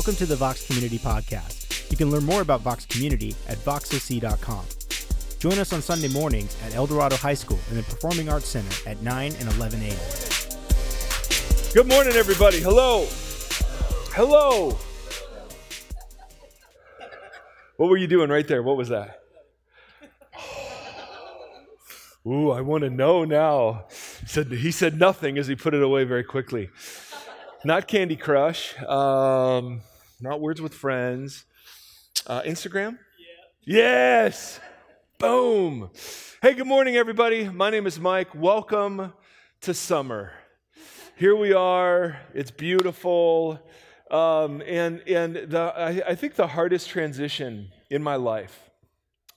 Welcome to the Vox Community Podcast. You can learn more about Vox Community at voxoc.com. Join us on Sunday mornings at El Dorado High School in the Performing Arts Center at 9 and 11 a.m. Good morning, everybody. Hello. Hello. What were you doing right there? What was that? Ooh, I want to know now. He said, he said nothing as he put it away very quickly. Not Candy Crush, um, not Words with Friends. Uh, Instagram? Yeah. Yes. Boom. Hey, good morning, everybody. My name is Mike. Welcome to summer. Here we are. It's beautiful. Um, and and the, I, I think the hardest transition in my life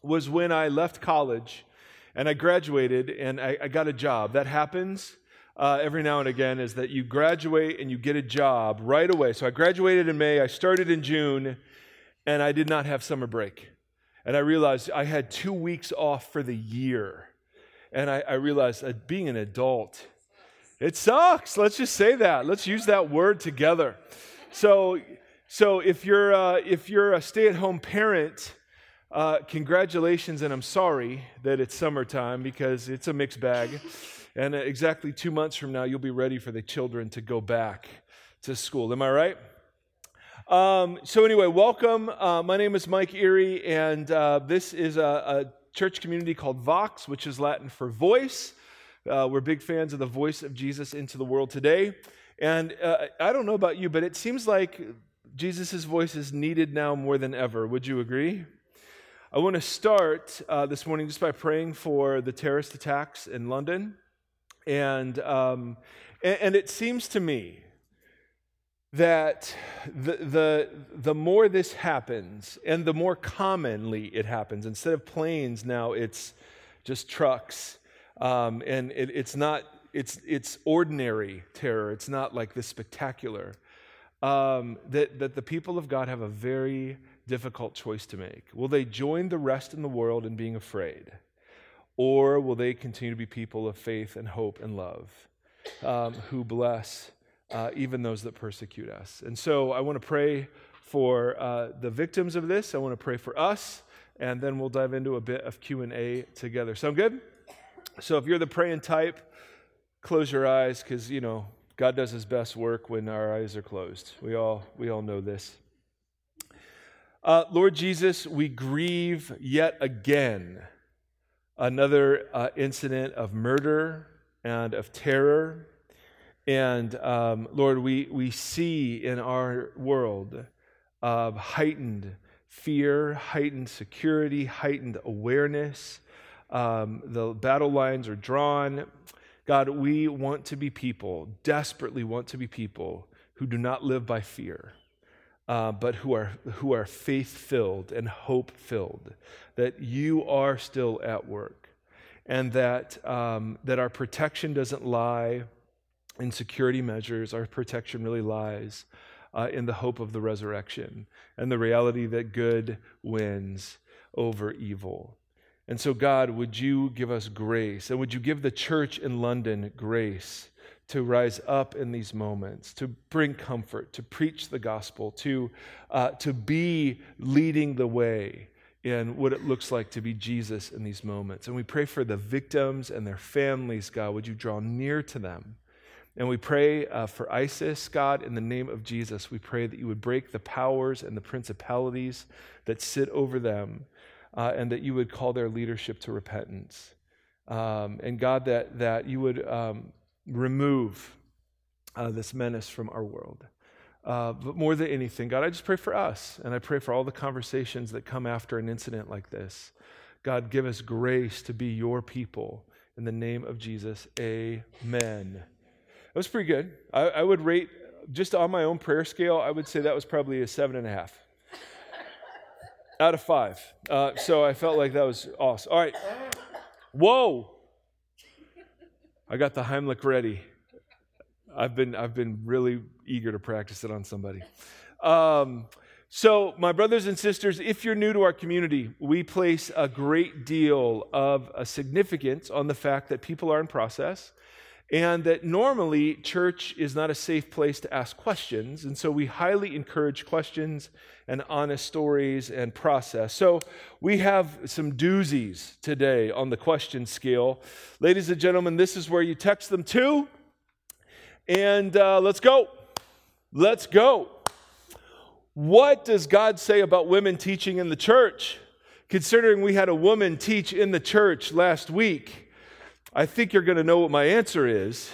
was when I left college and I graduated and I, I got a job. That happens uh, every now and again is that you graduate and you get a job right away. So I graduated in May, I started in June, and I did not have summer break. And I realized I had two weeks off for the year. And I, I realized that being an adult, it sucks. Let's just say that. Let's use that word together. So, so if you're uh, if you're a stay-at-home parent, uh, congratulations, and I'm sorry that it's summertime because it's a mixed bag. And exactly two months from now, you'll be ready for the children to go back to school. Am I right? Um, so, anyway, welcome. Uh, my name is Mike Erre, and uh, this is a, a, church community called Vox, which is Latin for voice. Uh, we're big fans of the voice of Jesus into the world today. And uh, I don't know about you, but it seems like Jesus' voice is needed now more than ever. Would you agree? I want to start uh, this morning just by praying for the terrorist attacks in London. And, um, and, and, it seems to me that the, the, the more this happens, and the more commonly it happens, instead of planes, now it's just trucks. Um, and it, it's not, it's, it's ordinary terror, it's not like this spectacular. Um, that, that the people of God have a very difficult choice to make. Will they join the rest in the world in being afraid? Or will they continue to be people of faith and hope and love um, who bless uh, even those that persecute us? And so I want to pray for uh, the victims of this. I want to pray for us, and then we'll dive into a bit of Q&A together. Sound good? So if you're the praying type, close your eyes because, you know, God does his best work when our eyes are closed. We all, we all know this. Uh, Lord Jesus, we grieve yet again another uh, incident of murder and of terror. And um, Lord, we, we see in our world uh, heightened fear, heightened security, heightened awareness. Um, the battle lines are drawn. God, we want to be people, desperately want to be people who do not live by fear uh, but who are, who are faith filled and hope filled, that you are still at work, and that, um, that our protection doesn't lie in security measures, our protection really lies uh, in the hope of the resurrection and the reality that good wins over evil. And so, God, would you give us grace? And would you give the church in London grace to rise up in these moments, to bring comfort, to preach the gospel, to, uh, to be leading the way in what it looks like to be Jesus in these moments. And we pray for the victims and their families, God. Would you draw near to them? And we pray uh, for ISIS, God, in the name of Jesus. We pray that you would break the powers and the principalities that sit over them, uh, and that you would call their leadership to repentance. Um, and God, that, that you would um, remove uh, this menace from our world. Uh, but more than anything, God, I just pray for us, and I pray for all the conversations that come after an incident like this. God, give us grace to be your people. In the name of Jesus, amen. That was pretty good. I, I would rate, just on my own prayer scale, I would say that was probably a seven and a half out of five. Uh, so I felt like that was awesome. All right. Whoa. I got the Heimlich ready. I've been, I've been really eager to practice it on somebody. Um, so, my brothers and sisters, if you're new to our community, we place a great deal of a significance on the fact that people are in process and that normally church is not a safe place to ask questions. And so we highly encourage questions and honest stories and process. So we have some doozies today on the question scale. Ladies and gentlemen, this is where you text them to. And uh, let's go. Let's go. What does God say about women teaching in the church? Considering we had a woman teach in the church last week, I think you're going to know what my answer is.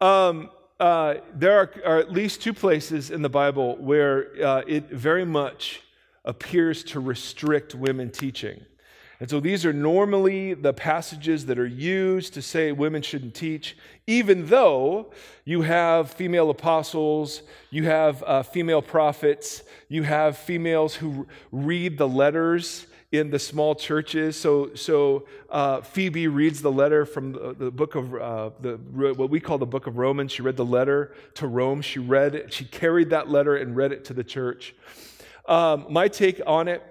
Um, uh, there are, are, at least two places in the Bible where uh, it very much appears to restrict women teaching. And so these are normally the passages that are used to say women shouldn't teach, even though you have female apostles, you have uh, female prophets, you have females who read the letters in the small churches. So, so uh, Phoebe reads the letter from the, the book of uh, the, what we call the book of Romans. She read the letter to Rome. She read it. She carried that letter and read it to the church. Um, my take on it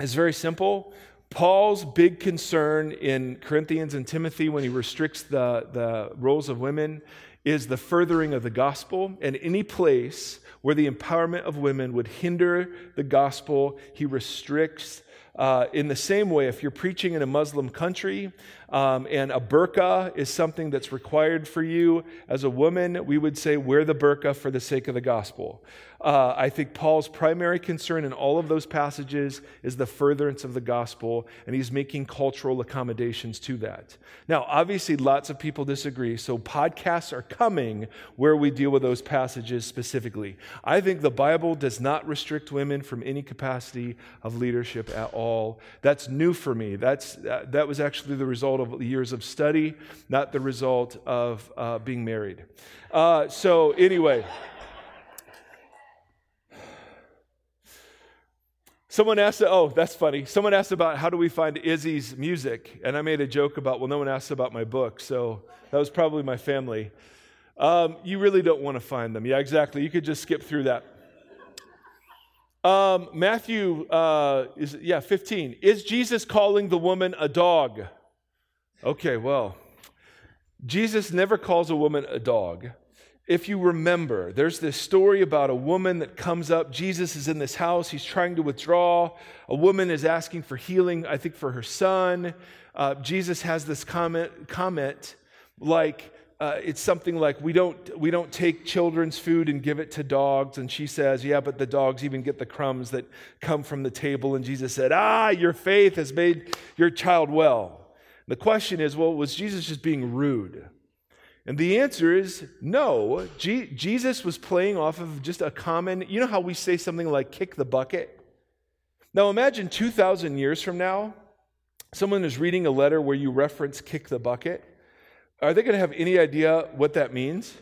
is very simple. Paul's big concern in Corinthians and Timothy when he restricts the, the roles of women is the furthering of the gospel. And any place where the empowerment of women would hinder the gospel, he restricts. Uh, in the same way, if you're preaching in a Muslim country um, and a burqa is something that's required for you as a woman, we would say wear the burqa for the sake of the gospel. Uh, I think Paul's primary concern in all of those passages is the furtherance of the gospel, and he's making cultural accommodations to that. Now, obviously, lots of people disagree, so podcasts are coming where we deal with those passages specifically. I think the Bible does not restrict women from any capacity of leadership at all. That's new for me. That's, uh, that was actually the result of years of study, not the result of uh, being married. Uh, so, anyway. Someone asked, oh, that's funny. Someone asked about how do we find Izzy's music, and I made a joke about, well, no one asked about my book, so that was probably my family. Um, you really don't want to find them. Yeah, exactly. You could just skip through that. Um, Matthew uh, is yeah 15. Is Jesus calling the woman a dog? Okay, well, Jesus never calls a woman a dog if you remember, there's this story about a woman that comes up. Jesus is in this house. He's trying to withdraw. A woman is asking for healing, I think, for her son. Uh, Jesus has this comment, comment like, uh, it's something like we don't we don't take children's food and give it to dogs and she says yeah but the dogs even get the crumbs that come from the table and jesus said ah your faith has made your child well the question is well was jesus just being rude and the answer is no. Jesus was playing off of just a common, you know how we say something like kick the bucket? Now imagine 2,000 years from now, someone is reading a letter where you reference kick the bucket. Are they going to have any idea what that means?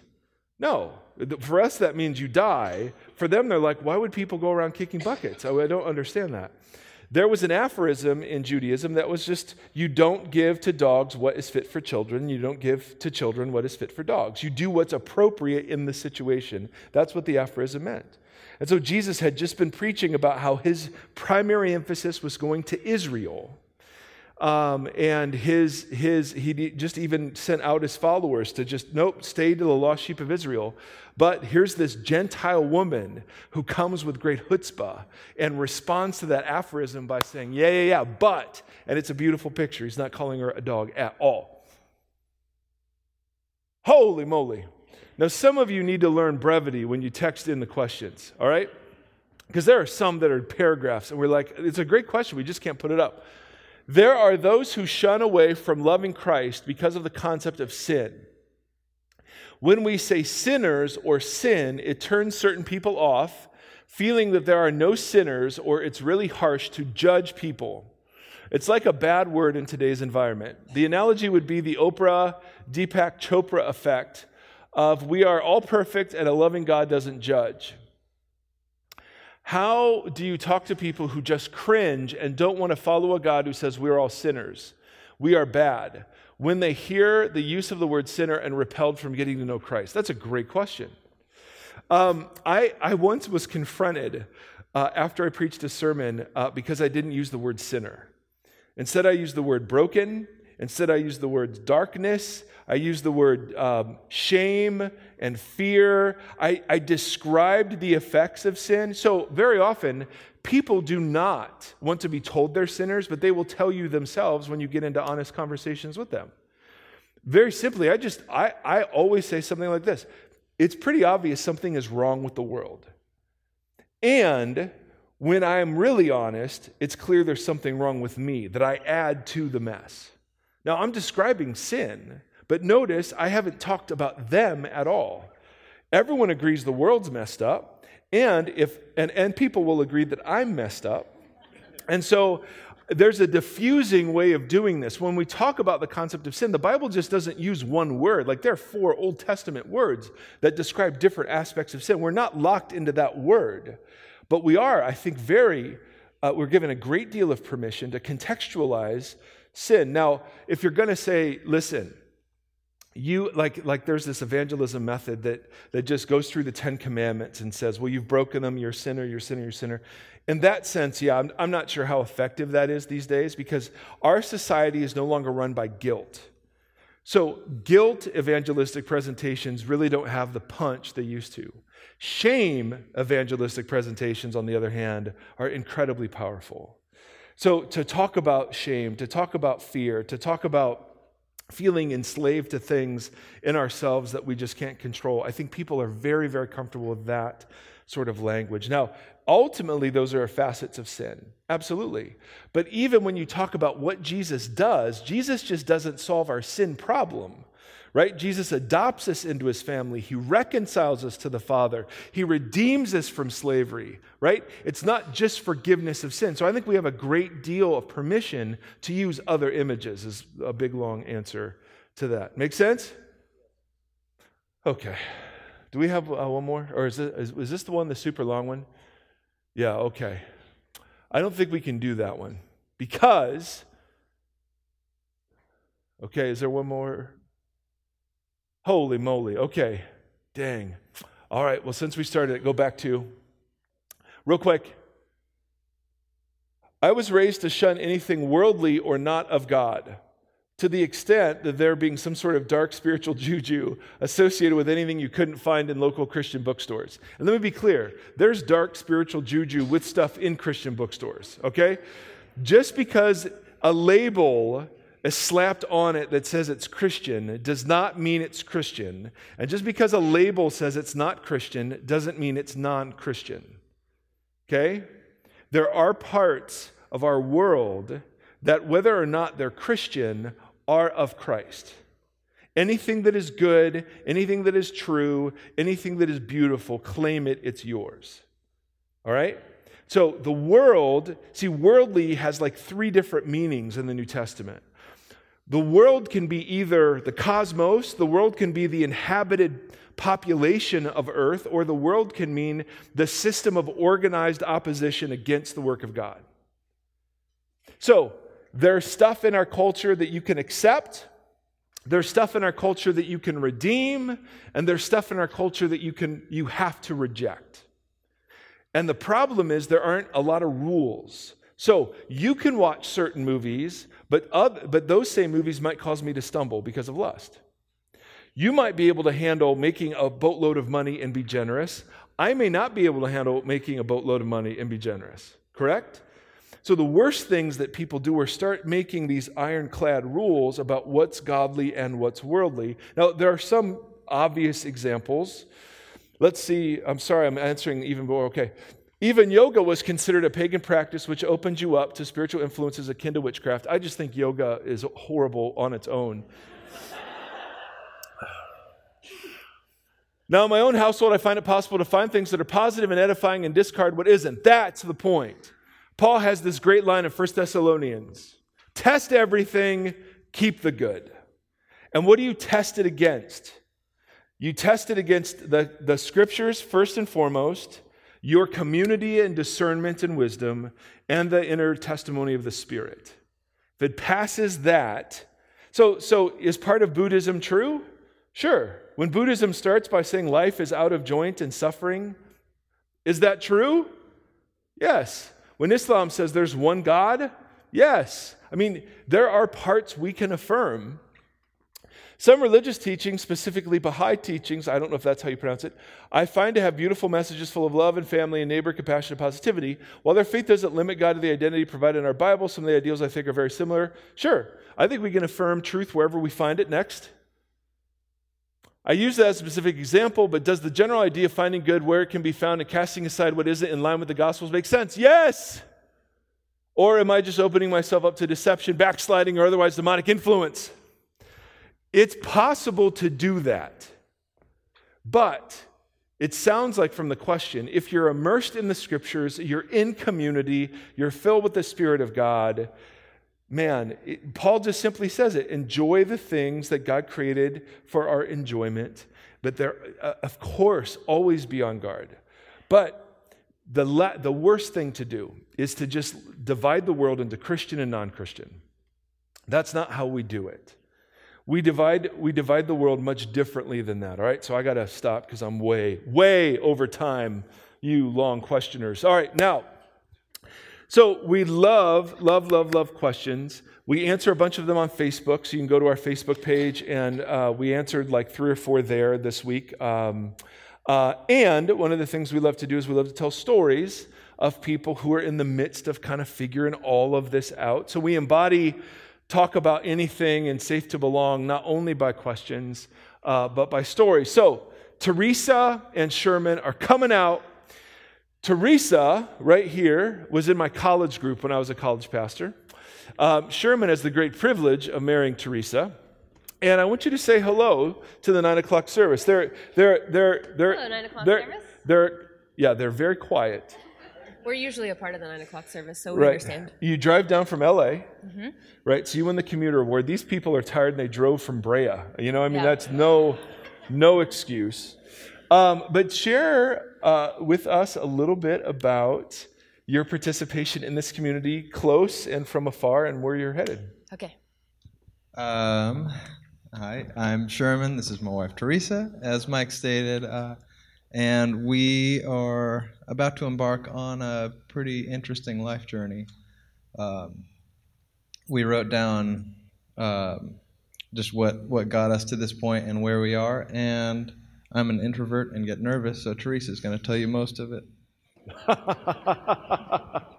No. For us, that means you die. For them, they're like, why would people go around kicking buckets? Oh, I don't understand that. There was an aphorism in Judaism that was just you don't give to dogs what is fit for children, you don't give to children what is fit for dogs. You do what's appropriate in the situation. That's what the aphorism meant. And so Jesus had just been preaching about how his primary emphasis was going to Israel. Um, and his, his, he just even sent out his followers to just, nope, stay to the lost sheep of Israel. But here's this Gentile woman who comes with great chutzpah and responds to that aphorism by saying, yeah, yeah, yeah, but, and it's a beautiful picture. He's not calling her a dog at all. Holy moly. Now, some of you need to learn brevity when you text in the questions, all right? Because there are some that are paragraphs, and we're like, it's a great question, we just can't put it up. There are those who shun away from loving Christ because of the concept of sin. When we say sinners or sin, it turns certain people off, feeling that there are no sinners, or it's really harsh to judge people. It's like a bad word in today's environment. The analogy would be the Oprah Deepak Chopra effect of we are all perfect and a loving God doesn't judge. How do you talk to people who just cringe and don't want to follow a God who says we're all sinners? We are bad. When they hear the use of the word sinner and repelled from getting to know Christ? That's a great question. Um, I, I once was confronted uh, after I preached a sermon uh, because I didn't use the word sinner. Instead, I used the word broken Instead, I used the words darkness. I use the word um, shame and fear. I, I described the effects of sin. So, very often, people do not want to be told they're sinners, but they will tell you themselves when you get into honest conversations with them. Very simply, I just, I, I always say something like this it's pretty obvious something is wrong with the world. And when I'm really honest, it's clear there's something wrong with me that I add to the mess. Now, I'm describing sin, but notice I haven't talked about them at all. Everyone agrees the world's messed up, and if and, and people will agree that I'm messed up. And so there's a diffusing way of doing this. When we talk about the concept of sin, the Bible just doesn't use one word. Like there are four Old Testament words that describe different aspects of sin. We're not locked into that word. But we are, I think, very, uh, we're given a great deal of permission to contextualize sin. Now, if you're going to say, listen, you like like there's this evangelism method that that just goes through the 10 commandments and says well you've broken them you're a sinner you're a sinner you're a sinner. In that sense yeah I'm, I'm not sure how effective that is these days because our society is no longer run by guilt. So guilt evangelistic presentations really don't have the punch they used to. Shame evangelistic presentations, on the other hand, are incredibly powerful. So, to talk about shame, to talk about fear, to talk about feeling enslaved to things in ourselves that we just can't control, I think people are very, very comfortable with that sort of language. Now, ultimately, those are facets of sin. Absolutely. But even when you talk about what Jesus does, Jesus just doesn't solve our sin problem right? Jesus adopts us into his family. He reconciles us to the Father. He redeems us from slavery, right? It's not just forgiveness of sin. So I think we have a great deal of permission to use other images, is a big long answer to that. Make sense? Okay. Do we have uh, one more? Or is this, is, is this the one, the super long one? Yeah, okay. I don't think we can do that one because, okay, is there one more? Holy moly. Okay. Dang. All right. Well, since we started, go back to real quick. I was raised to shun anything worldly or not of God to the extent that there being some sort of dark spiritual juju associated with anything you couldn't find in local Christian bookstores. And let me be clear there's dark spiritual juju with stuff in Christian bookstores, okay? Just because a label is slapped on it that says it's Christian does not mean it's Christian. And just because a label says it's not Christian doesn't mean it's non Christian. Okay? There are parts of our world that, whether or not they're Christian, are of Christ. Anything that is good, anything that is true, anything that is beautiful, claim it, it's yours. All right? So the world, see, worldly has like three different meanings in the New Testament. The world can be either the cosmos, the world can be the inhabited population of earth, or the world can mean the system of organized opposition against the work of God. So, there's stuff in our culture that you can accept, there's stuff in our culture that you can redeem, and there's stuff in our culture that you can you have to reject. And the problem is there aren't a lot of rules. So, you can watch certain movies but, other, but those same movies might cause me to stumble because of lust. You might be able to handle making a boatload of money and be generous. I may not be able to handle making a boatload of money and be generous, correct? So, the worst things that people do are start making these ironclad rules about what's godly and what's worldly. Now, there are some obvious examples. Let's see. I'm sorry, I'm answering even more. Okay. Even yoga was considered a pagan practice which opened you up to spiritual influences akin to witchcraft. I just think yoga is horrible on its own. now, in my own household, I find it possible to find things that are positive and edifying and discard what isn't. That's the point. Paul has this great line in 1 Thessalonians test everything, keep the good. And what do you test it against? You test it against the, the scriptures, first and foremost your community and discernment and wisdom, and the inner testimony of the Spirit. If it passes that, so, so is part of Buddhism true? Sure. When Buddhism starts by saying life is out of joint and suffering, is that true? Yes. When Islam says there's one God, yes. I mean, there are parts we can affirm. Some religious teachings, specifically Baha'i teachings, I don't know if that's how you pronounce it, I find to have beautiful messages full of love and family and neighbor compassion and positivity. While their faith doesn't limit God to the identity provided in our Bible, some of the ideals I think are very similar. Sure, I think we can affirm truth wherever we find it next. I use that as a specific example, but does the general idea of finding good where it can be found and casting aside what isn't in line with the Gospels make sense? Yes! Or am I just opening myself up to deception, backsliding, or otherwise demonic influence? It's possible to do that. But it sounds like from the question if you're immersed in the scriptures, you're in community, you're filled with the Spirit of God, man, it, Paul just simply says it enjoy the things that God created for our enjoyment, but there, uh, of course, always be on guard. But the, la- the worst thing to do is to just divide the world into Christian and non Christian. That's not how we do it. We divide, we divide the world much differently than that, all right? So I got to stop because I'm way, way over time, you long questioners. All right, now, so we love, love, love, love questions. We answer a bunch of them on Facebook, so you can go to our Facebook page, and uh, we answered like three or four there this week. Um, uh, and one of the things we love to do is we love to tell stories of people who are in the midst of kind of figuring all of this out. So we embody talk about anything and safe to belong not only by questions, uh, but by stories. So Teresa and Sherman are coming out Teresa, right here, was in my college group when I was a college pastor. Um, Sherman has the great privilege of marrying Teresa. And I want you to say hello to the nine o'clock service. They're, they're, they're, they're, hello, nine o'clock they're, service. They're, yeah, they're very quiet. We're usually a part of the nine o'clock service, so we right. understand. You drive down from LA, mm-hmm. right? So you win the commuter award. These people are tired and they drove from Brea. You know, I mean, Yeah. that's no, no excuse. Um, but share uh, with us a little bit about your participation in this community, close and from afar, and where you're headed. Okay. Um, hi, I'm Sherman. This is my wife Teresa, as Mike stated, uh, and we are about to embark on a pretty interesting life journey. Um, we wrote down um, just what what got us to this point and where we are, and I'm an introvert and get nervous, so Teresa's going to tell you most of it.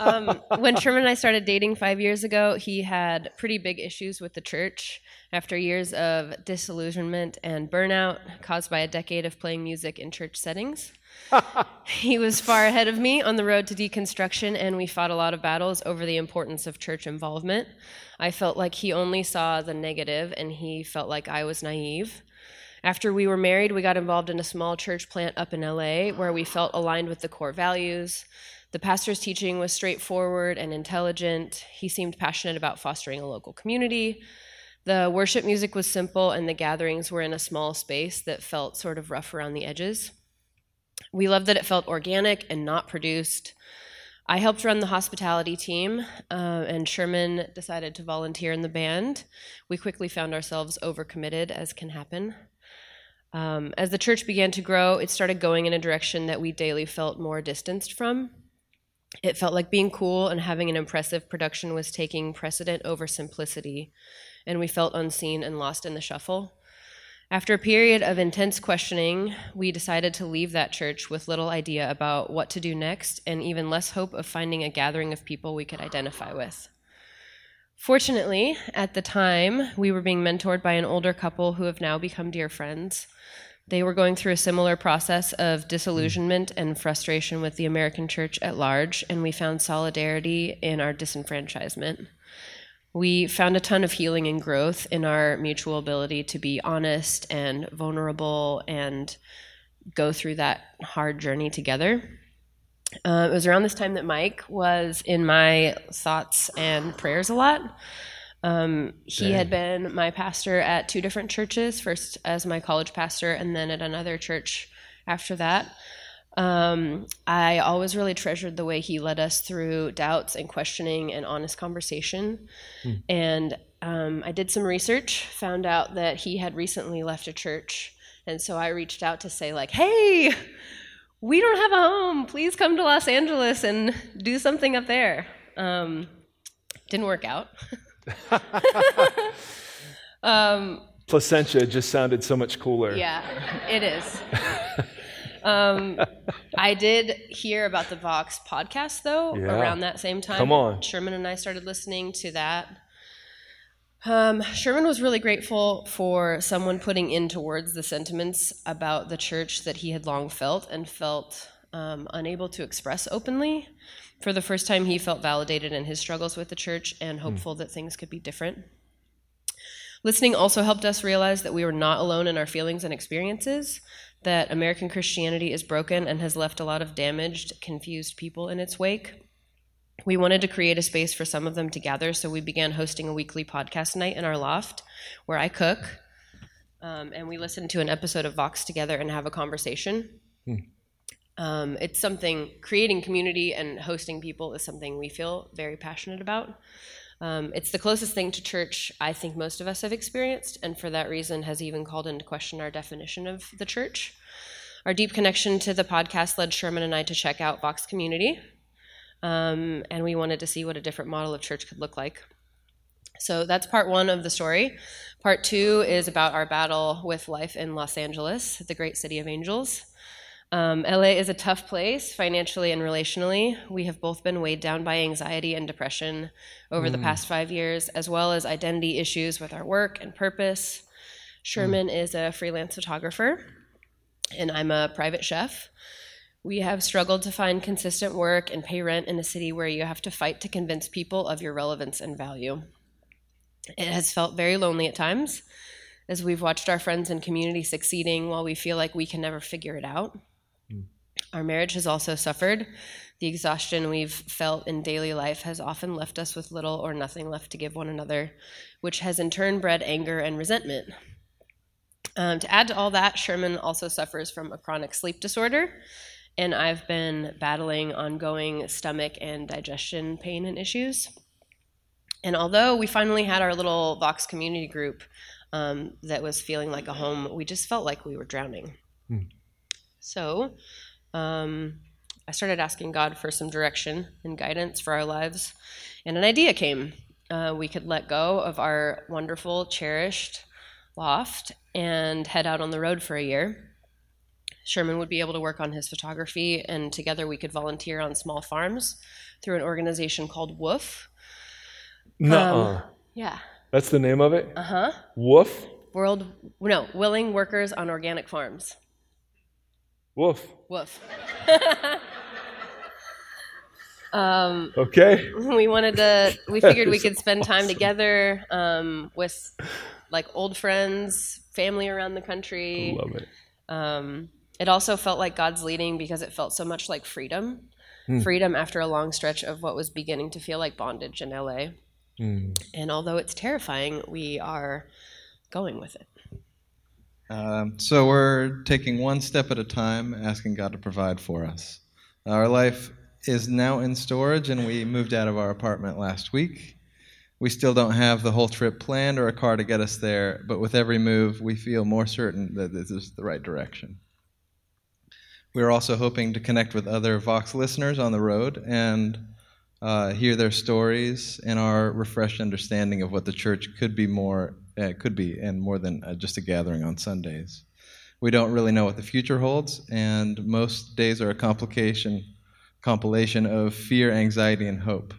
Um, when Sherman and I started dating five years ago, he had pretty big issues with the church after years of disillusionment and burnout caused by a decade of playing music in church settings. he was far ahead of me on the road to deconstruction, and we fought a lot of battles over the importance of church involvement. I felt like he only saw the negative, and he felt like I was naive. After we were married, we got involved in a small church plant up in LA where we felt aligned with the core values. The pastor's teaching was straightforward and intelligent. He seemed passionate about fostering a local community. The worship music was simple, and the gatherings were in a small space that felt sort of rough around the edges. We loved that it felt organic and not produced. I helped run the hospitality team, uh, and Sherman decided to volunteer in the band. We quickly found ourselves overcommitted, as can happen. Um, as the church began to grow, it started going in a direction that we daily felt more distanced from. It felt like being cool and having an impressive production was taking precedent over simplicity, and we felt unseen and lost in the shuffle. After a period of intense questioning, we decided to leave that church with little idea about what to do next and even less hope of finding a gathering of people we could identify with. Fortunately, at the time, we were being mentored by an older couple who have now become dear friends. They were going through a similar process of disillusionment and frustration with the American church at large, and we found solidarity in our disenfranchisement. We found a ton of healing and growth in our mutual ability to be honest and vulnerable and go through that hard journey together. Uh, it was around this time that Mike was in my thoughts and prayers a lot. Um, he had been my pastor at two different churches, first as my college pastor, and then at another church after that. Um, I always really treasured the way he led us through doubts and questioning and honest conversation. And um, I did some research, found out that he had recently left a church. And so I reached out to say, like, hey, we don't have a home. Please come to Los Angeles and do something up there. Um, Didn't work out. um, Placentia just sounded so much cooler. yeah, it is. Um, I did hear about the Vox podcast though Yeah. around that same time. Come on. Sherman and I started listening to that. Um, Sherman was really grateful for someone putting into words the sentiments about the church that he had long felt and felt um, unable to express openly. For the first time, he felt validated in his struggles with the church and hopeful that things could be different. Listening also helped us realize that we were not alone in our feelings and experiences, that American Christianity is broken and has left a lot of damaged, confused people in its wake. We wanted to create a space for some of them to gather, so we began hosting a weekly podcast night in our loft where I cook. Um, and we listen to an episode of Vox together and have a conversation. Um, it's something, creating community and hosting people is something we feel very passionate about. Um, it's the closest thing to church I think most of us have experienced, and for that reason has even called into question our definition of the church. Our deep connection to the podcast led Sherman and I to check out Vox Community, um, and we wanted to see what a different model of church could look like. So that's part one of the story. Part two is about our battle with life in Los Angeles, the great city of angels. Um, LA is a tough place financially and relationally. We have both been weighed down by anxiety and depression over the past five years, as well as identity issues with our work and purpose. Sherman is a freelance photographer, and I'm a private chef. We have struggled to find consistent work and pay rent in a city where you have to fight to convince people of your relevance and value. It has felt very lonely at times as we've watched our friends and community succeeding while we feel like we can never figure it out. Our marriage has also suffered. The exhaustion we've felt in daily life has often left us with little or nothing left to give one another, which has in turn bred anger and resentment. Um, to add to all that, Sherman also suffers from a chronic sleep disorder, and I've been battling ongoing stomach and digestion pain and issues. And although we finally had our little Vox community group um, that was feeling like a home, we just felt like we were drowning. So um, I started asking God for some direction and guidance for our lives, and an idea came. Uh, we could let go of our wonderful, cherished loft and head out on the road for a year. Sherman would be able to work on his photography, and together we could volunteer on small farms through an organization called Woof. Nuh-uh. Yeah. That's the name of it? Uh huh. Woof? World, no, Willing Workers on Organic Farms. Woof. Woof. um, Okay. we wanted to, we figured we could spend time together um, with like old friends, family around the country. Love it. Um, it also felt like God's leading because it felt so much like freedom. Freedom after a long stretch of what was beginning to feel like bondage in LA. And although it's terrifying, we are going with it. Um, so we're taking one step at a time, asking God to provide for us. Our life is now in storage, and we moved out of our apartment last week. We still don't have the whole trip planned or a car to get us there, but with every move, we feel more certain that this is the right direction. We're also hoping to connect with other Vox listeners on the road and uh, hear their stories and our refreshed understanding of what the church could be more uh, could be and more than uh, just a gathering on Sundays. We don't really know what the future holds, and most days are a complication compilation of fear, anxiety, and hope.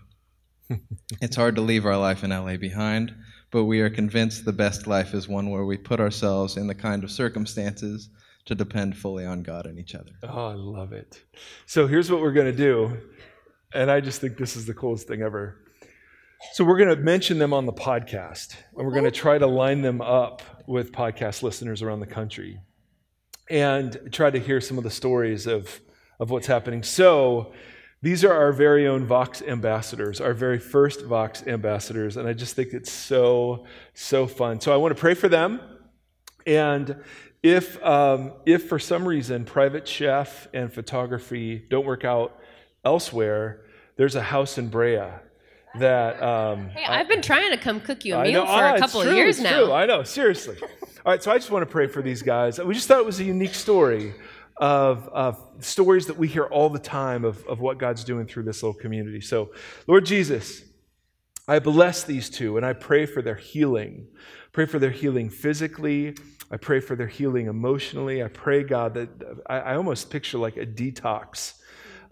it's hard to leave our life in LA behind, but we are convinced the best life is one where we put ourselves in the kind of circumstances to depend fully on God and each other. Oh, I love it. So here's what we're going to do. And I just think this is the coolest thing ever. So we're going to mention them on the podcast, and we're going to try to line them up with podcast listeners around the country and try to hear some of the stories of, of what's happening. So these are our very own Vox ambassadors, our very first Vox ambassadors, and I just think it's so, so fun. So I want to pray for them. And if, um, if for some reason private chef and photography don't work out elsewhere, there's a house in Brea that. Um, Hey, I've been trying to come cook you a meal know. for Ah, a couple of years now. True. I know, seriously. All right, so I just want to pray for these guys. We just thought it was a unique story of, of stories that we hear all the time of, of what God's doing through this little community. So, Lord Jesus, I bless these two and I pray for their healing. Pray for their healing physically. I pray for their healing emotionally. I pray, God, that I, I almost picture like a detox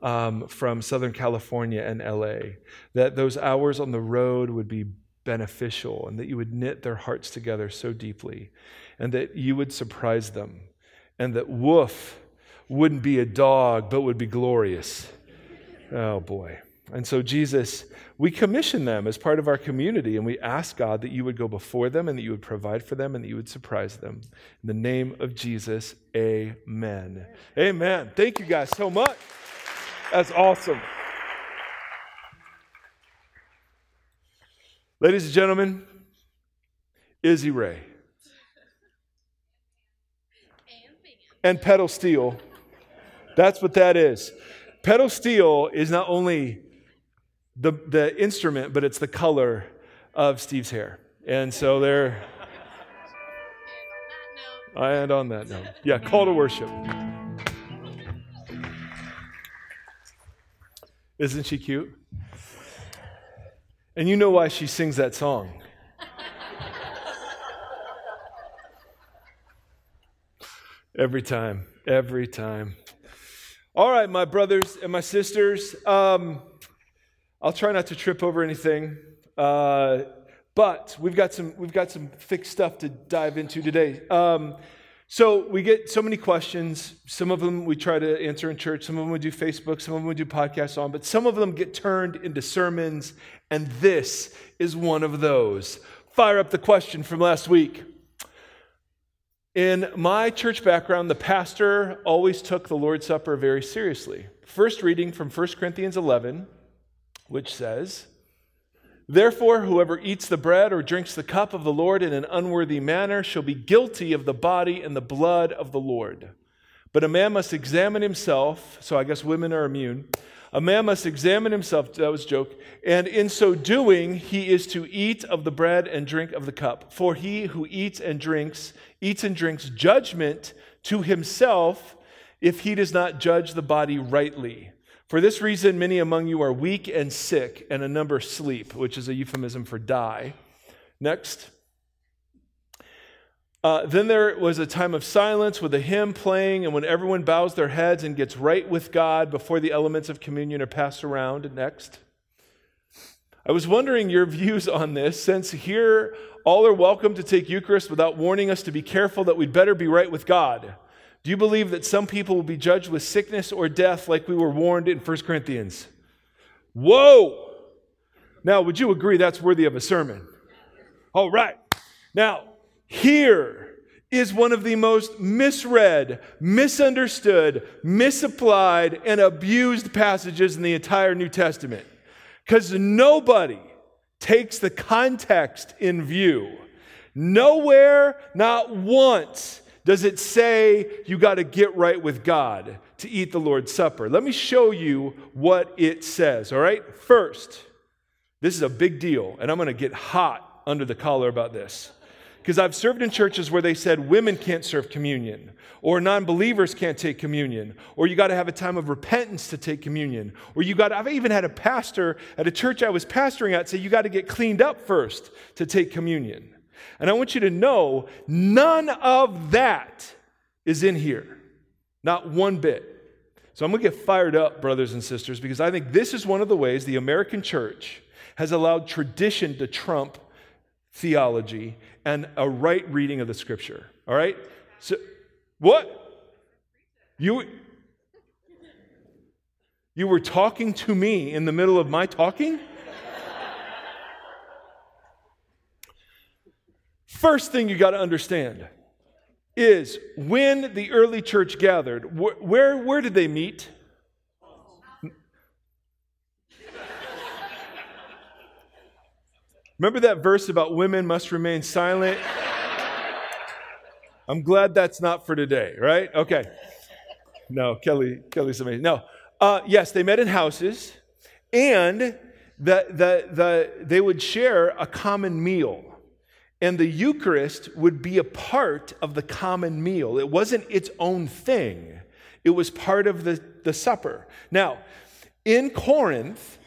um, from Southern California and LA, that those hours on the road would be beneficial and that you would knit their hearts together so deeply and that you would surprise them and that woof wouldn't be a dog but would be glorious. Oh boy. And so, Jesus, we commission them as part of our community, and we ask God that you would go before them and that you would provide for them and that you would surprise them. In the name of Jesus, amen. Amen. Thank you guys so much. That's awesome. Ladies and gentlemen, Izzy Ray. And pedal steel. That's what that is. Pedal steel is not only the, the instrument, but it's the color of Steve's hair. And so they're. And on that note, yeah, call to worship. Isn't she cute? And you know why she sings that song. every time, every time. All right, my brothers and my sisters, um, I'll try not to trip over anything, uh, but we've got some we've got some thick stuff to dive into today. Um, so we get so many questions. Some of them we try to answer in church. Some of them we do Facebook. Some of them we do podcasts on. But some of them get turned into sermons, and this is one of those. Fire up the question from last week. In my church background, the pastor always took the Lord's Supper very seriously. First reading from 1 Corinthians 11, which says, Therefore, whoever eats the bread or drinks the cup of the Lord in an unworthy manner shall be guilty of the body and the blood of the Lord. But a man must examine himself, so I guess women are immune. A man must examine himself, that was a joke, and in so doing, he is to eat of the bread and drink of the cup. For he who eats and drinks, eats and drinks judgment to himself if he does not judge the body rightly. For this reason, many among you are weak and sick, and a number sleep, which is a euphemism for die. Next. Uh, then there was a time of silence with a hymn playing, and when everyone bows their heads and gets right with God before the elements of communion are passed around. Next. I was wondering your views on this, since here all are welcome to take Eucharist without warning us to be careful that we'd better be right with God. Do you believe that some people will be judged with sickness or death like we were warned in 1 Corinthians? Whoa! Now, would you agree that's worthy of a sermon? All right. Now, here is one of the most misread, misunderstood, misapplied, and abused passages in the entire New Testament. Because nobody takes the context in view. Nowhere, not once, does it say you got to get right with God to eat the Lord's Supper? Let me show you what it says, all right? First, this is a big deal, and I'm going to get hot under the collar about this. Because I've served in churches where they said women can't serve communion, or non believers can't take communion, or you got to have a time of repentance to take communion, or you got, I've even had a pastor at a church I was pastoring at say you got to get cleaned up first to take communion. And I want you to know none of that is in here. Not one bit. So I'm going to get fired up, brothers and sisters, because I think this is one of the ways the American church has allowed tradition to trump theology and a right reading of the scripture. All right? So, what? You, you were talking to me in the middle of my talking? First thing you got to understand is when the early church gathered, wh- where, where did they meet? Remember that verse about women must remain silent? I'm glad that's not for today, right? Okay. No, Kelly, Kelly's amazing. No, uh, yes, they met in houses, and the, the, the, they would share a common meal. And the Eucharist would be a part of the common meal. It wasn't its own thing, it was part of the, the supper. Now, in Corinth,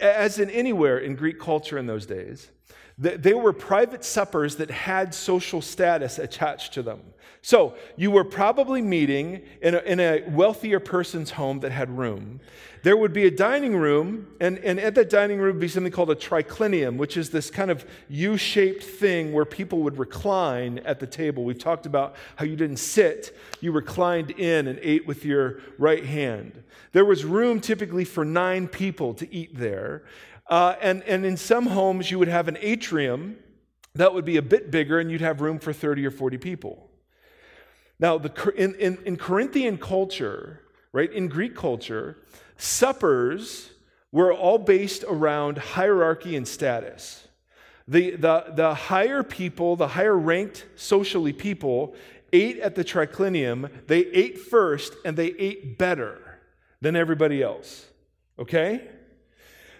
as in anywhere in Greek culture in those days, they were private suppers that had social status attached to them. So you were probably meeting in a, in a, wealthier person's home that had room. There would be a dining room, and, and at that dining room would be something called a triclinium, which is this kind of U shaped thing where people would recline at the table. We've talked about how you didn't sit, you reclined in and ate with your right hand. There was room typically for nine people to eat there. Uh, and, and in some homes, you would have an atrium that would be a bit bigger, and you'd have room for 30 or 40 people. Now, the, in, in, in Corinthian culture, right, in Greek culture, suppers were all based around hierarchy and status. The, the, the higher people, the higher ranked socially people, ate at the triclinium. They ate first and they ate better than everybody else. Okay?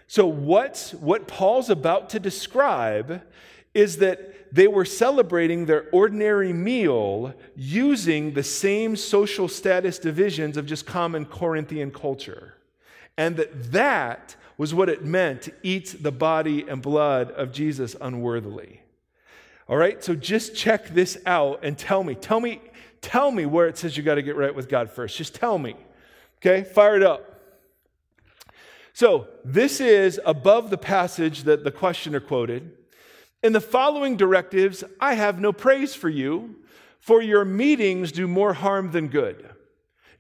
So, what's, what Paul's about to describe is that they were celebrating their ordinary meal using the same social status divisions of just common Corinthian culture. And that that was what it meant to eat the body and blood of Jesus unworthily. All right, so just check this out and tell me, tell me, tell me where it says you got to get right with God first. Just tell me. Okay, fire it up. So, this is above the passage that the questioner quoted. In the following directives, I have no praise for you, for your meetings do more harm than good.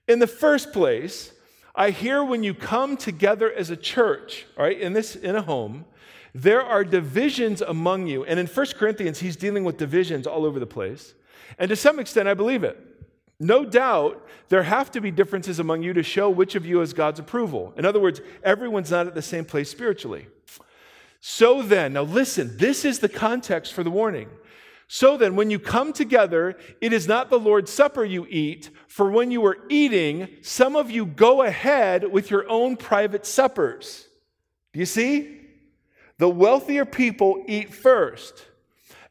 In the first place, I hear when you come together as a church, all right, in this in a home, there are divisions among you. And in 1 Corinthians, he's dealing with divisions all over the place. And to some extent, I believe it. No doubt there have to be differences among you to show which of you has God's approval. In other words, everyone's not at the same place spiritually. So then, now listen, this is the context for the warning. So then, when you come together, it is not the Lord's Supper you eat, for when you are eating, some of you go ahead with your own private suppers. Do you see? The wealthier people eat first.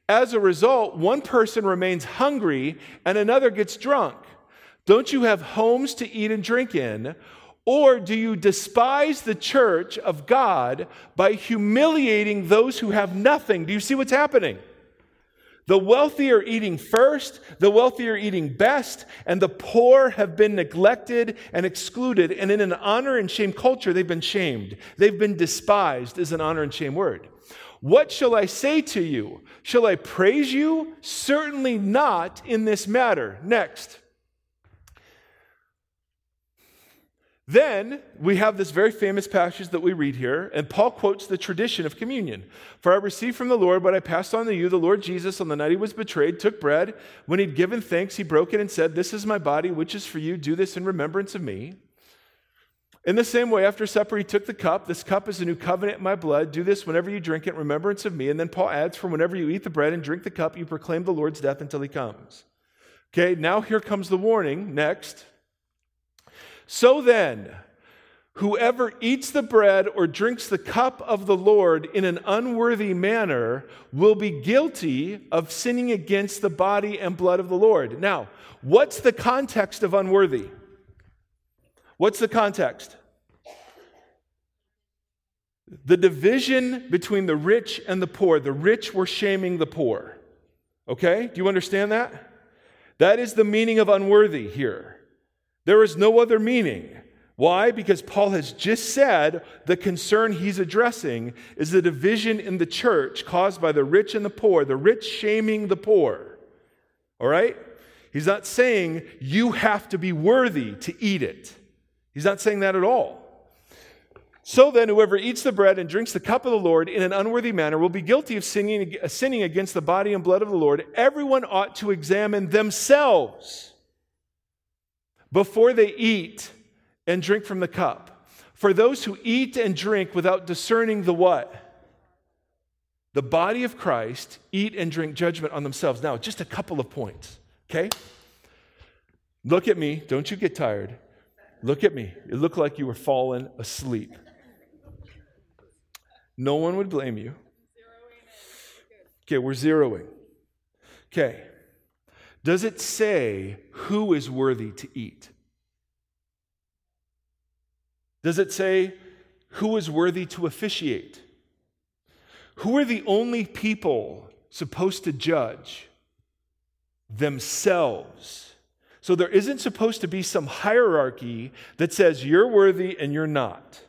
As a result, one person remains hungry and another gets drunk. Don't you have homes to eat and drink in? Or do you despise the church of God by humiliating those who have nothing? Do you see what's happening? The wealthy are eating first, the wealthy are eating best, and the poor have been neglected and excluded. And in an honor and shame culture, they've been shamed. They've been despised, is an honor and shame word. What shall I say to you? Shall I praise you? Certainly not in this matter. Next. Then we have this very famous passage that we read here, and Paul quotes the tradition of communion. For I received from the Lord what I passed on to you. The Lord Jesus, on the night he was betrayed, took bread. When he'd given thanks, he broke it and said, This is my body, which is for you. Do this in remembrance of me. In the same way, after supper, he took the cup. This cup is a new covenant in my blood. Do this whenever you drink it in remembrance of me. And then Paul adds, For whenever you eat the bread and drink the cup, you proclaim the Lord's death until he comes. Okay, now here comes the warning. Next. So then, whoever eats the bread or drinks the cup of the Lord in an unworthy manner will be guilty of sinning against the body and blood of the Lord. Now, what's the context of unworthy? What's the context? The division between the rich and the poor. The rich were shaming the poor. Okay? Do you understand that? That is the meaning of unworthy here. There is no other meaning. Why? Because Paul has just said the concern he's addressing is the division in the church caused by the rich and the poor, the rich shaming the poor. All right? He's not saying you have to be worthy to eat it. He's not saying that at all. So then, whoever eats the bread and drinks the cup of the Lord in an unworthy manner will be guilty of sinning, against the body and blood of the Lord. Everyone ought to examine themselves before they eat and drink from the cup. For those who eat and drink without discerning the what? The body of Christ eat and drink judgment on themselves. Now, just a couple of points, okay? Look at me. Don't you get tired. Look at me. It looked like you were falling asleep. No one would blame you. Okay, we're zeroing. Okay. Does it say who is worthy to eat? Does it say who is worthy to officiate? Who are the only people supposed to judge? Themselves. So there isn't supposed to be some hierarchy that says you're worthy and you're not.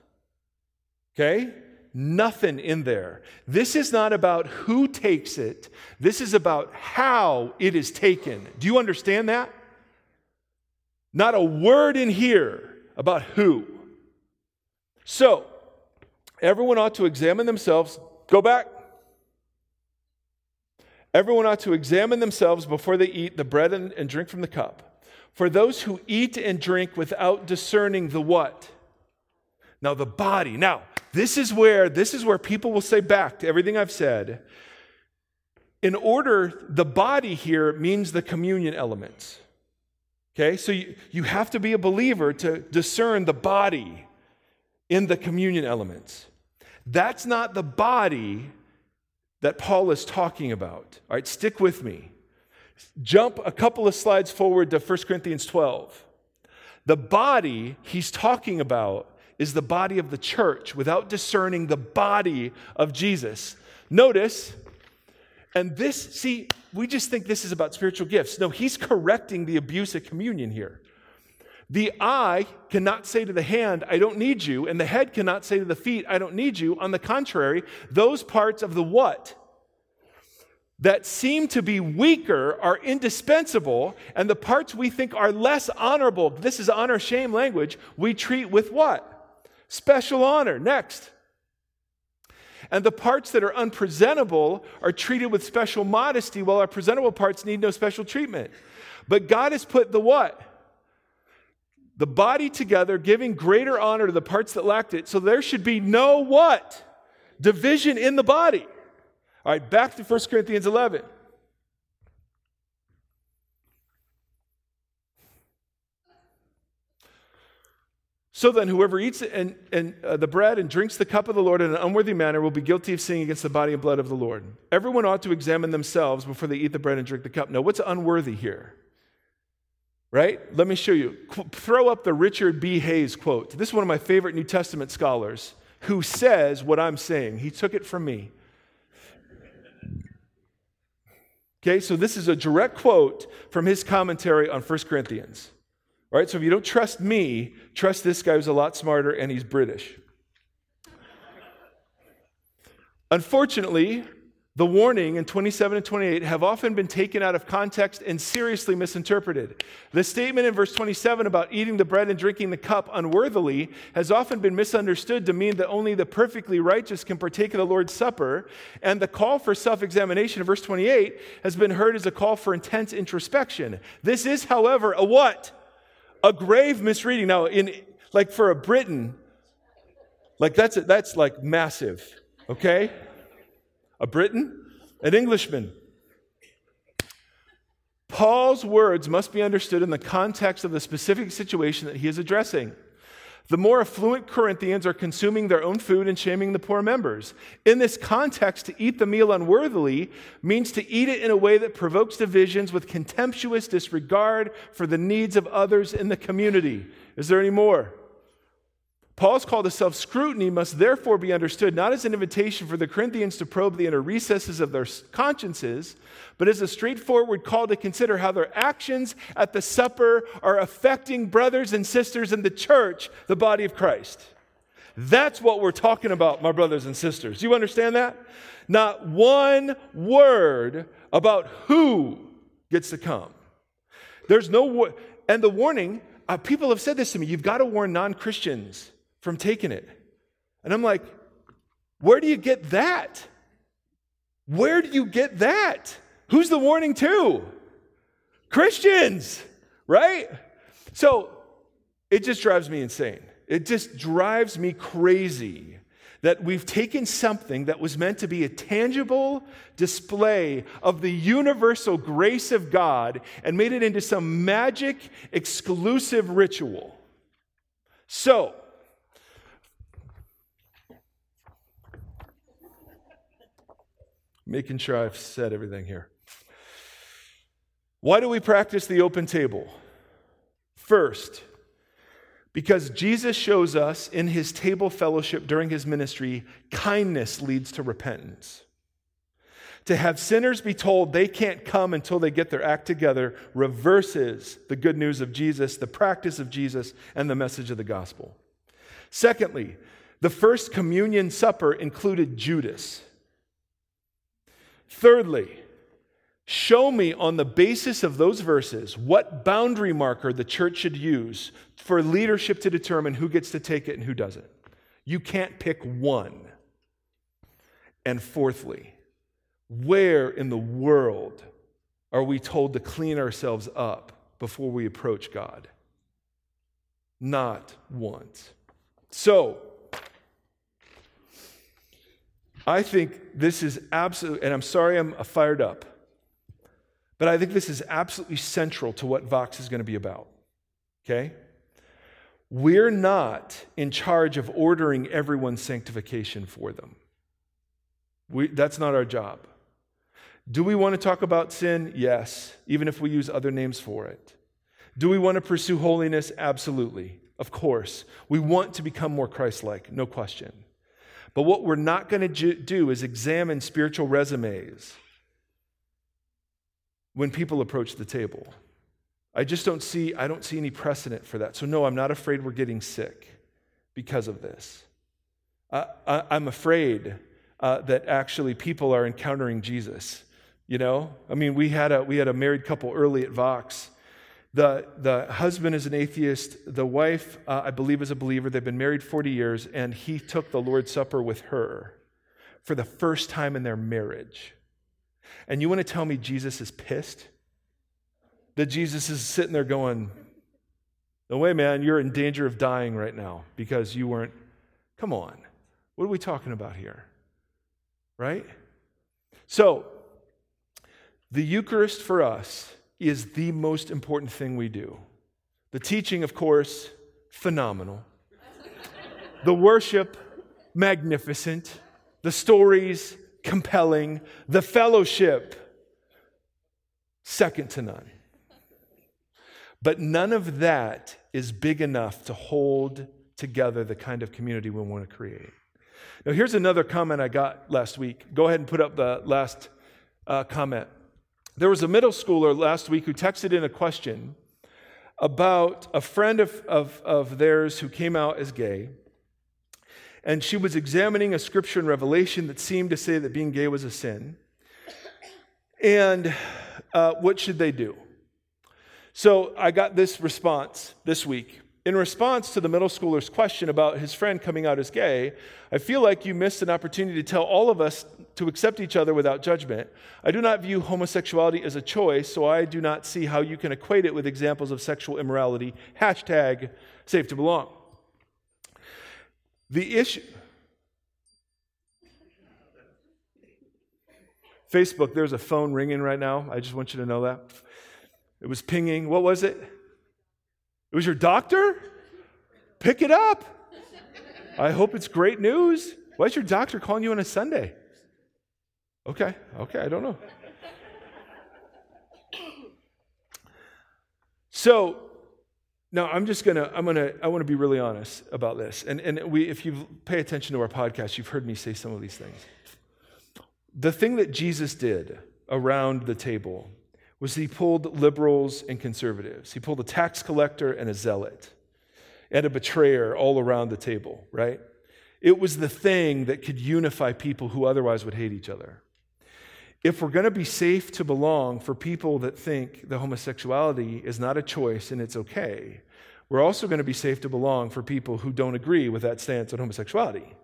Okay? Nothing in there. This is not about who takes it, this is about how it is taken. Do you understand that? Not a word in here about who. So, everyone ought to examine themselves. Go back. Everyone ought to examine themselves before they eat the bread and, and drink from the cup. For those who eat and drink without discerning the what? Now, the body. Now, this is where this is where people will say back to everything I've said. In order, the body here means the communion elements. Okay, so you, you have to be a believer to discern the body in the communion elements. That's not the body that Paul is talking about. All right, stick with me. Jump a couple of slides forward to 1 Corinthians 12. The body he's talking about is the body of the church without discerning the body of Jesus. Notice, and this, see, we just think this is about spiritual gifts. No, he's correcting the abuse of communion here. The eye cannot say to the hand, I don't need you, and the head cannot say to the feet, I don't need you. On the contrary, those parts of the what that seem to be weaker are indispensable, and the parts we think are less honorable, this is honor shame language, we treat with what? Special honor. Next. And the parts that are unpresentable are treated with special modesty, while our presentable parts need no special treatment. But God has put the what? the body together, giving greater honor to the parts that lacked it. So there should be no what? Division in the body. All right, back to 1 Corinthians 11. So then, whoever eats and, and uh, the bread and drinks the cup of the Lord in an unworthy manner will be guilty of sinning against the body and blood of the Lord. Everyone ought to examine themselves before they eat the bread and drink the cup. Now, what's unworthy here? right? Let me show you. Qu- throw up the Richard B. Hays quote. This is one of my favorite New Testament scholars who says what I'm saying. He took it from me. Okay, so this is a direct quote from his commentary on 1 Corinthians. Right, so if you don't trust me, trust this guy who's a lot smarter and he's British. Unfortunately, the warning in 27 and 28 have often been taken out of context and seriously misinterpreted. The statement in verse 27 about eating the bread and drinking the cup unworthily has often been misunderstood to mean that only the perfectly righteous can partake of the Lord's Supper, and the call for self examination in verse 28 has been heard as a call for intense introspection. This is, however, a what? A grave misreading. Now, in like for a Briton, like that's, that's like massive, okay? a Briton, an Englishman. Paul's words must be understood in the context of the specific situation that he is addressing. The more affluent Corinthians are consuming their own food and shaming the poor members. In this context, to eat the meal unworthily means to eat it in a way that provokes divisions with contemptuous disregard for the needs of others in the community. Is there any more? Paul's call to self scrutiny must therefore be understood not as an invitation for the Corinthians to probe the inner recesses of their consciences, but as a straightforward call to consider how their actions at the supper are affecting brothers and sisters in the church, the body of Christ. That's what we're talking about, my brothers and sisters. Do you understand that? Not one word about who gets to come. There's no, and the warning, uh, people have said this to me you've got to warn non Christians from taking it. And I'm like, where do you get that? Where do you get that? Who's the warning to? Christians, right? So it just drives me insane. It just drives me crazy that we've taken something that was meant to be a tangible display of the universal grace of God and made it into some magic exclusive ritual. So, making sure I've said everything here. Why do we practice the open table? First, Because Jesus shows us in his table fellowship during his ministry, kindness leads to repentance. To have sinners be told they can't come until they get their act together reverses the good news of Jesus, the practice of Jesus, and the message of the gospel. Secondly, the first communion supper included Judas. Thirdly, show me on the basis of those verses what boundary marker the church should use for leadership to determine who gets to take it and who doesn't. You can't pick one. And fourthly, where in the world are we told to clean ourselves up before we approach God? Not once. So, I think this is absolutely, and I'm sorry I'm fired up, but I think this is absolutely central to what Vox is going to be about. Okay? We're not in charge of ordering everyone's sanctification for them. We, that's not our job. Do we want to talk about sin? Yes, even if we use other names for it. Do we want to pursue holiness? Absolutely. Of course. We want to become more Christ like, no question. But what we're not going to do is examine spiritual resumes when people approach the table. I just don't see I don't see any precedent for that. So no, I'm not afraid we're getting sick because of this. I, am afraid uh, that actually people are encountering Jesus. You know, I mean, we had a we had a married couple early at Vox the, the husband is an atheist. The wife, uh, I believe, is a believer. They've been married 40 years, and he took the Lord's Supper with her for the first time in their marriage. And you want to tell me Jesus is pissed? That Jesus is sitting there going, No way, man, you're in danger of dying right now because you weren't. Come on. What are we talking about here? Right? So, the Eucharist for us is the most important thing we do. The teaching, of course, phenomenal. the worship, magnificent. The stories, compelling. The fellowship, second to none. But none of that is big enough to hold together the kind of community we want to create. Now, here's another comment I got last week. Go ahead and put up the last uh, comment. There was a middle schooler last week who texted in a question about a friend of, of, of theirs who came out as gay. And she was examining a scripture in Revelation that seemed to say that being gay was a sin. And uh, what should they do? So I got this response this week. In response to the middle schooler's question about his friend coming out as gay, I feel like you missed an opportunity to tell all of us to accept each other without judgment. I do not view homosexuality as a choice, so I do not see how you can equate it with examples of sexual immorality. Hashtag safe to belong. The issue. Facebook, there's a phone ringing right now. I just want you to know that. It was pinging. What was it? It was your doctor? Pick it up. I hope it's great news. Why is your doctor calling you on a Sunday? Okay, okay, I don't know. So now I'm just gonna, I'm gonna, I wanna be really honest about this. And, and we, if you pay attention to our podcast, you've heard me say some of these things. The thing that Jesus did around the table was he pulled liberals and conservatives. He pulled a tax collector and a zealot and a betrayer all around the table, right? It was the thing that could unify people who otherwise would hate each other. If we're going to be safe to belong for people that think that homosexuality is not a choice and it's okay, we're also going to be safe to belong for people who don't agree with that stance on homosexuality.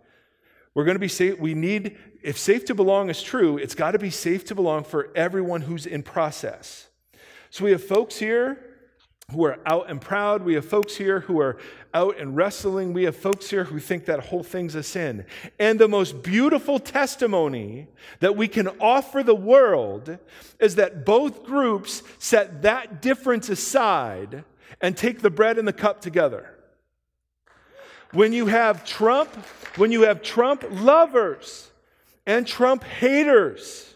We're going to be safe. We need, if safe to belong is true, it's got to be safe to belong for everyone who's in process. So we have folks here who are out and proud. We have folks here who are out and wrestling. We have folks here who think that whole thing's a sin. And the most beautiful testimony that we can offer the world is that both groups set that difference aside and take the bread and the cup together. When you have Trump, when you have Trump lovers and Trump haters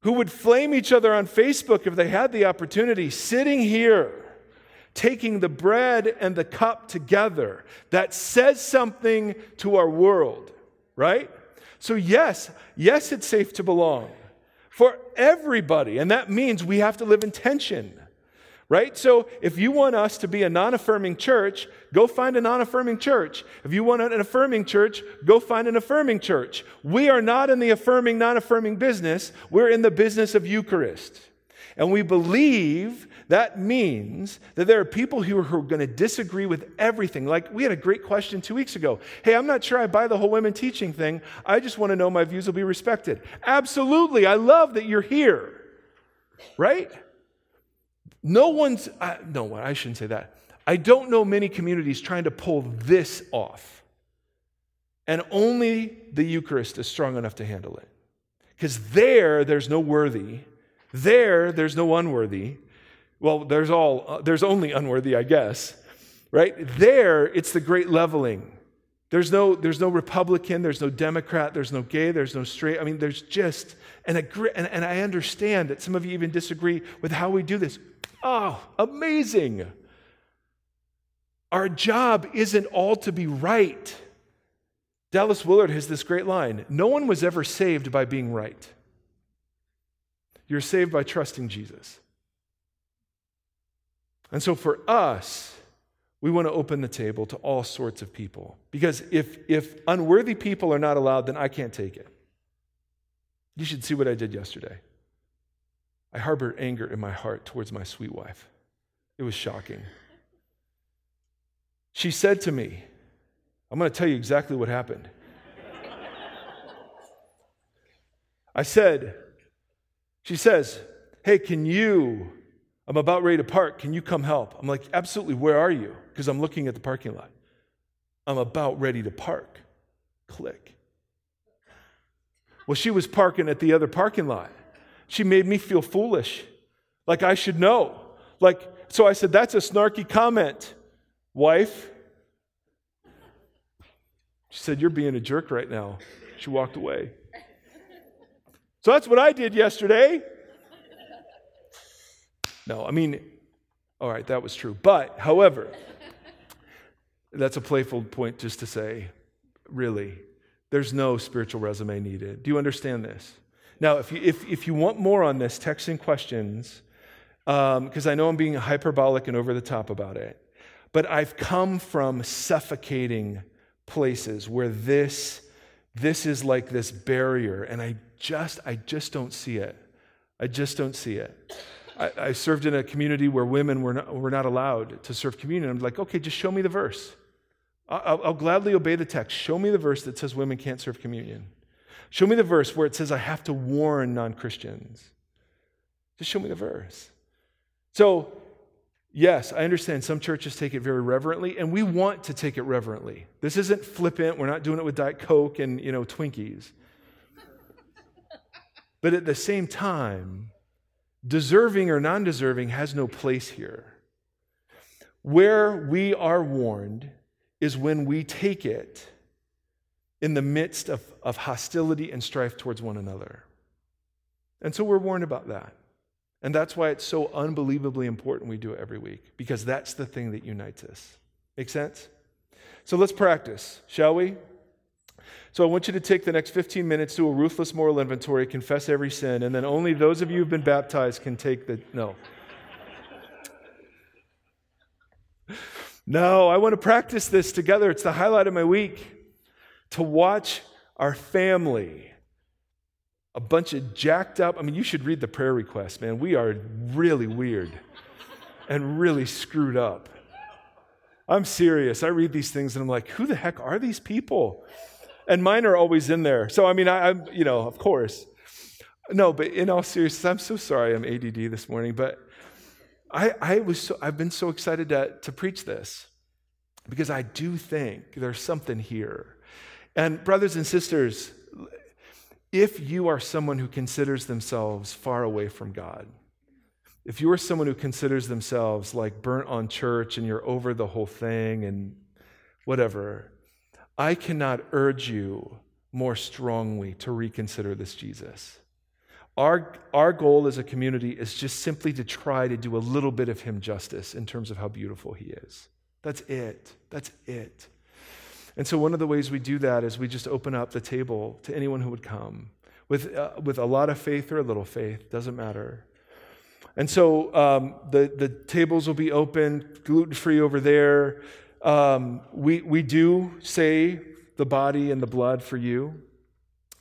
who would flame each other on Facebook if they had the opportunity, sitting here taking the bread and the cup together. That says something to our world, right? So, yes, yes, it's safe to belong for everybody. And that means we have to live in tension right? So if you want us to be a non affirming church, go find a non affirming church. If you want an affirming church, go find an affirming church. We are not in the affirming, non affirming business, we're in the business of Eucharist. And we believe that means that there are people who are, are going to disagree with everything. Like we had a great question two weeks ago. Hey, I'm not sure I buy the whole women teaching thing. I just want to know my views will be respected. Absolutely. I love that you're here. Right? No one's, no, one, I shouldn't say that. I don't know many communities trying to pull this off. And only the Eucharist is strong enough to handle it. Because there, there's no worthy. There, there's no unworthy. Well, there's all, uh, there's only unworthy, I guess. Right? There, it's the great leveling. There's no, there's no Republican, there's no Democrat, there's no gay, there's no straight. I mean, there's just, and, and I understand that some of you even disagree with how we do this. Oh, amazing. Our job isn't all to be right. Dallas Willard has this great line No one was ever saved by being right. You're saved by trusting Jesus. And so for us, we want to open the table to all sorts of people. Because if, if unworthy people are not allowed, then I can't take it. You should see what I did yesterday. I harbored anger in my heart towards my sweet wife. It was shocking. She said to me, I'm going to tell you exactly what happened. I said, she says, Hey, can you? I'm about ready to park. Can you come help? I'm like, Absolutely. Where are you? Because I'm looking at the parking lot. I'm about ready to park. Click. Well, she was parking at the other parking lot. She made me feel foolish, like I should know. Like, so I said, That's a snarky comment, wife. She said, You're being a jerk right now. She walked away. So that's what I did yesterday. No, I mean, all right, that was true. But, however, that's a playful point just to say, really, there's no spiritual resume needed. Do you understand this? Now, if you, if, if you want more on this, text in questions, because um, I know I'm being hyperbolic and over the top about it. But I've come from suffocating places where this, this is like this barrier, and I just, I just don't see it. I just don't see it. I, I served in a community where women were not, were not allowed to serve communion. I'm like, okay, just show me the verse. I'll, I'll gladly obey the text. Show me the verse that says women can't serve communion. Show me the verse where it says I have to warn non Christians. Just show me the verse. So, yes, I understand some churches take it very reverently, and we want to take it reverently. This isn't flippant. We're not doing it with Diet Coke and, you know, Twinkies. but at the same time, deserving or non deserving has no place here. Where we are warned is when we take it in the midst of, of hostility and strife towards one another. And so we're warned about that. And that's why it's so unbelievably important we do it every week, because that's the thing that unites us. Make sense? So let's practice, shall we? So I want you to take the next 15 minutes, do a ruthless moral inventory, confess every sin, and then only those of you who've been baptized can take the. No. No, I want to practice this together. It's the highlight of my week to watch our family, a bunch of jacked up, I mean, you should read the prayer requests, man. We are really weird and really screwed up. I'm serious. I read these things and I'm like, who the heck are these people? And mine are always in there. So, I mean, I, am you know, of course. No, but in all seriousness, I'm so sorry I'm ADD this morning, but I, I was so, I've been so excited to, to preach this because I do think there's something here. And, brothers and sisters, if you are someone who considers themselves far away from God, if you are someone who considers themselves like burnt on church and you're over the whole thing and whatever, I cannot urge you more strongly to reconsider this Jesus. Our, our goal as a community is just simply to try to do a little bit of him justice in terms of how beautiful he is. That's it. That's it. And so, one of the ways we do that is we just open up the table to anyone who would come with, uh, with a lot of faith or a little faith, doesn't matter. And so, um, the, the tables will be open, gluten free over there. Um, we, we do say the body and the blood for you.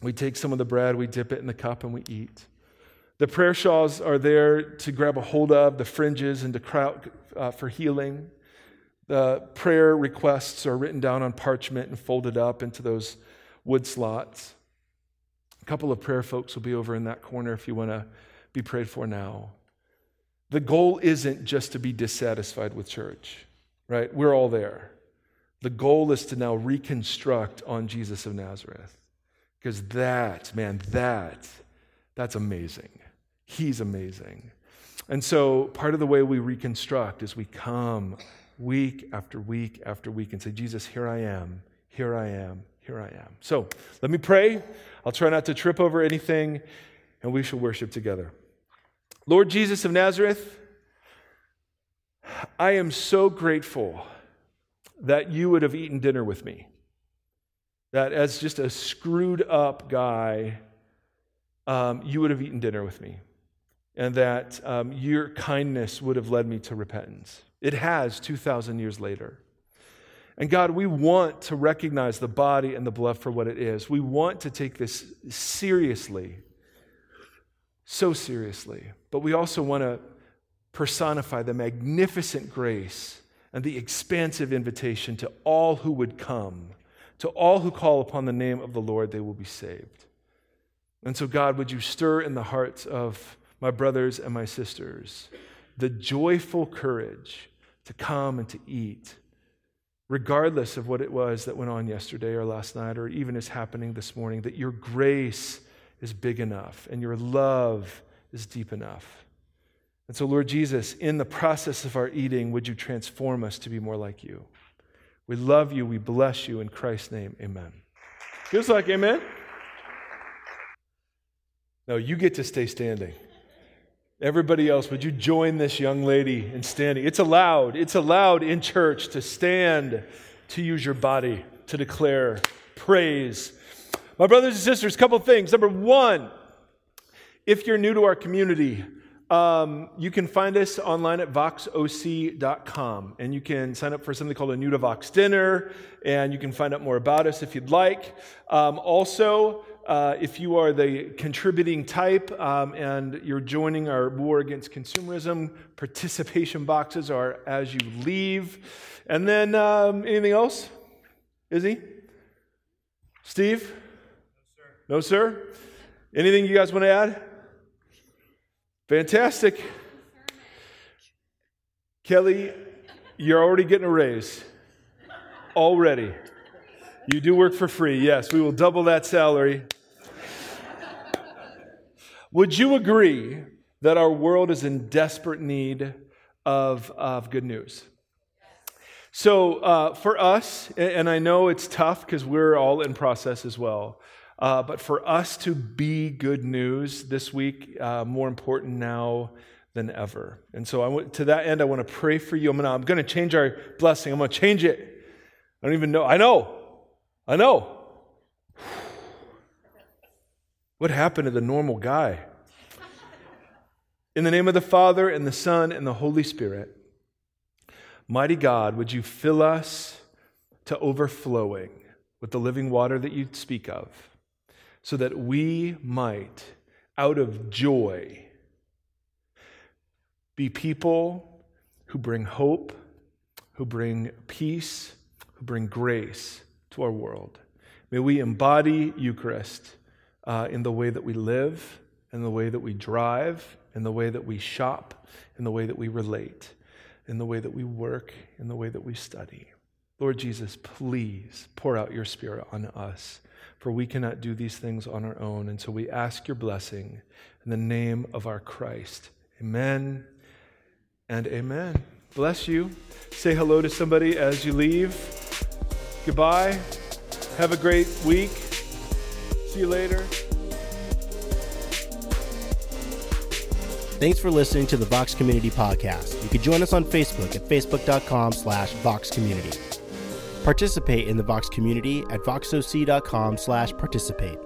We take some of the bread, we dip it in the cup, and we eat. The prayer shawls are there to grab a hold of, the fringes, and to cry out uh, for healing. The prayer requests are written down on parchment and folded up into those wood slots. A couple of prayer folks will be over in that corner if you want to be prayed for now. The goal isn't just to be dissatisfied with church, right? We're all there. The goal is to now reconstruct on Jesus of Nazareth. Because that, man, that, that's amazing. He's amazing. And so part of the way we reconstruct is we come week after week after week and say, Jesus, here I am, here I am, here I am. So let me pray. I'll try not to trip over anything, and we shall worship together. Lord Jesus of Nazareth, I am so grateful that you would have eaten dinner with me that as just a screwed up guy, um, you would have eaten dinner with me, and that um, your kindness would have led me to repentance. It has 2,000 years later. And God, we want to recognize the body and the blood for what it is. We want to take this seriously, so seriously, but we also want to personify the magnificent grace and the expansive invitation to all who would come to all who call upon the name of the Lord, they will be saved. And so, God, would you stir in the hearts of my brothers and my sisters the joyful courage to come and to eat, regardless of what it was that went on yesterday or last night or even is happening this morning, that your grace is big enough and your love is deep enough. And so, Lord Jesus, in the process of our eating, would you transform us to be more like you? We love you. We bless you. In Christ's name, amen. Feels like amen? No, you get to stay standing. Everybody else, would you join this young lady in standing? It's allowed. It's allowed in church to stand, to use your body, to declare praise. My brothers and sisters, a couple things. Number one, if you're new to our community, um, you can find us online at voxoc.com, and you can sign up for something called a New to Vox dinner, and you can find out more about us if you'd like. Um, also, uh, if you are the contributing type um, and you're joining our war against consumerism, participation boxes are as you leave. And then um, anything else? Izzy? Steve? No, sir. No, sir? Anything you guys want to add? Fantastic. Kelly, you're already getting a raise. Already. You do work for free. Yes, we will double that salary. Would you agree that our world is in desperate need of, of good news? So, uh, for us, and I know it's tough because we're all in process as well, uh, but for us to be good news this week, uh, more important now than ever. And so, to that end, I want to pray for you. I'm going to I'm going to change our blessing. I'm going to change it. I don't even know. I know. I know. What happened to the normal guy? In the name of the Father, and the Son, and the Holy Spirit, mighty God, would you fill us to overflowing with the living water that you speak of? So that we might, out of joy, be people who bring hope, who bring peace, who bring grace to our world. May we embody Eucharist uh, in the way that we live, in the way that we drive, in the way that we shop, in the way that we relate, in the way that we work, in the way that we study. Lord Jesus, please pour out your Spirit on us for we cannot do these things on our own. And so we ask your blessing in the name of our Christ. Amen and amen. Bless you. Say hello to somebody as you leave. Goodbye. Have a great week. See you later. Thanks for listening to the Vox Community Podcast. You can join us on Facebook at facebook.com slash Vox Community. Participate in the Vox community at voxoc.com slash participate.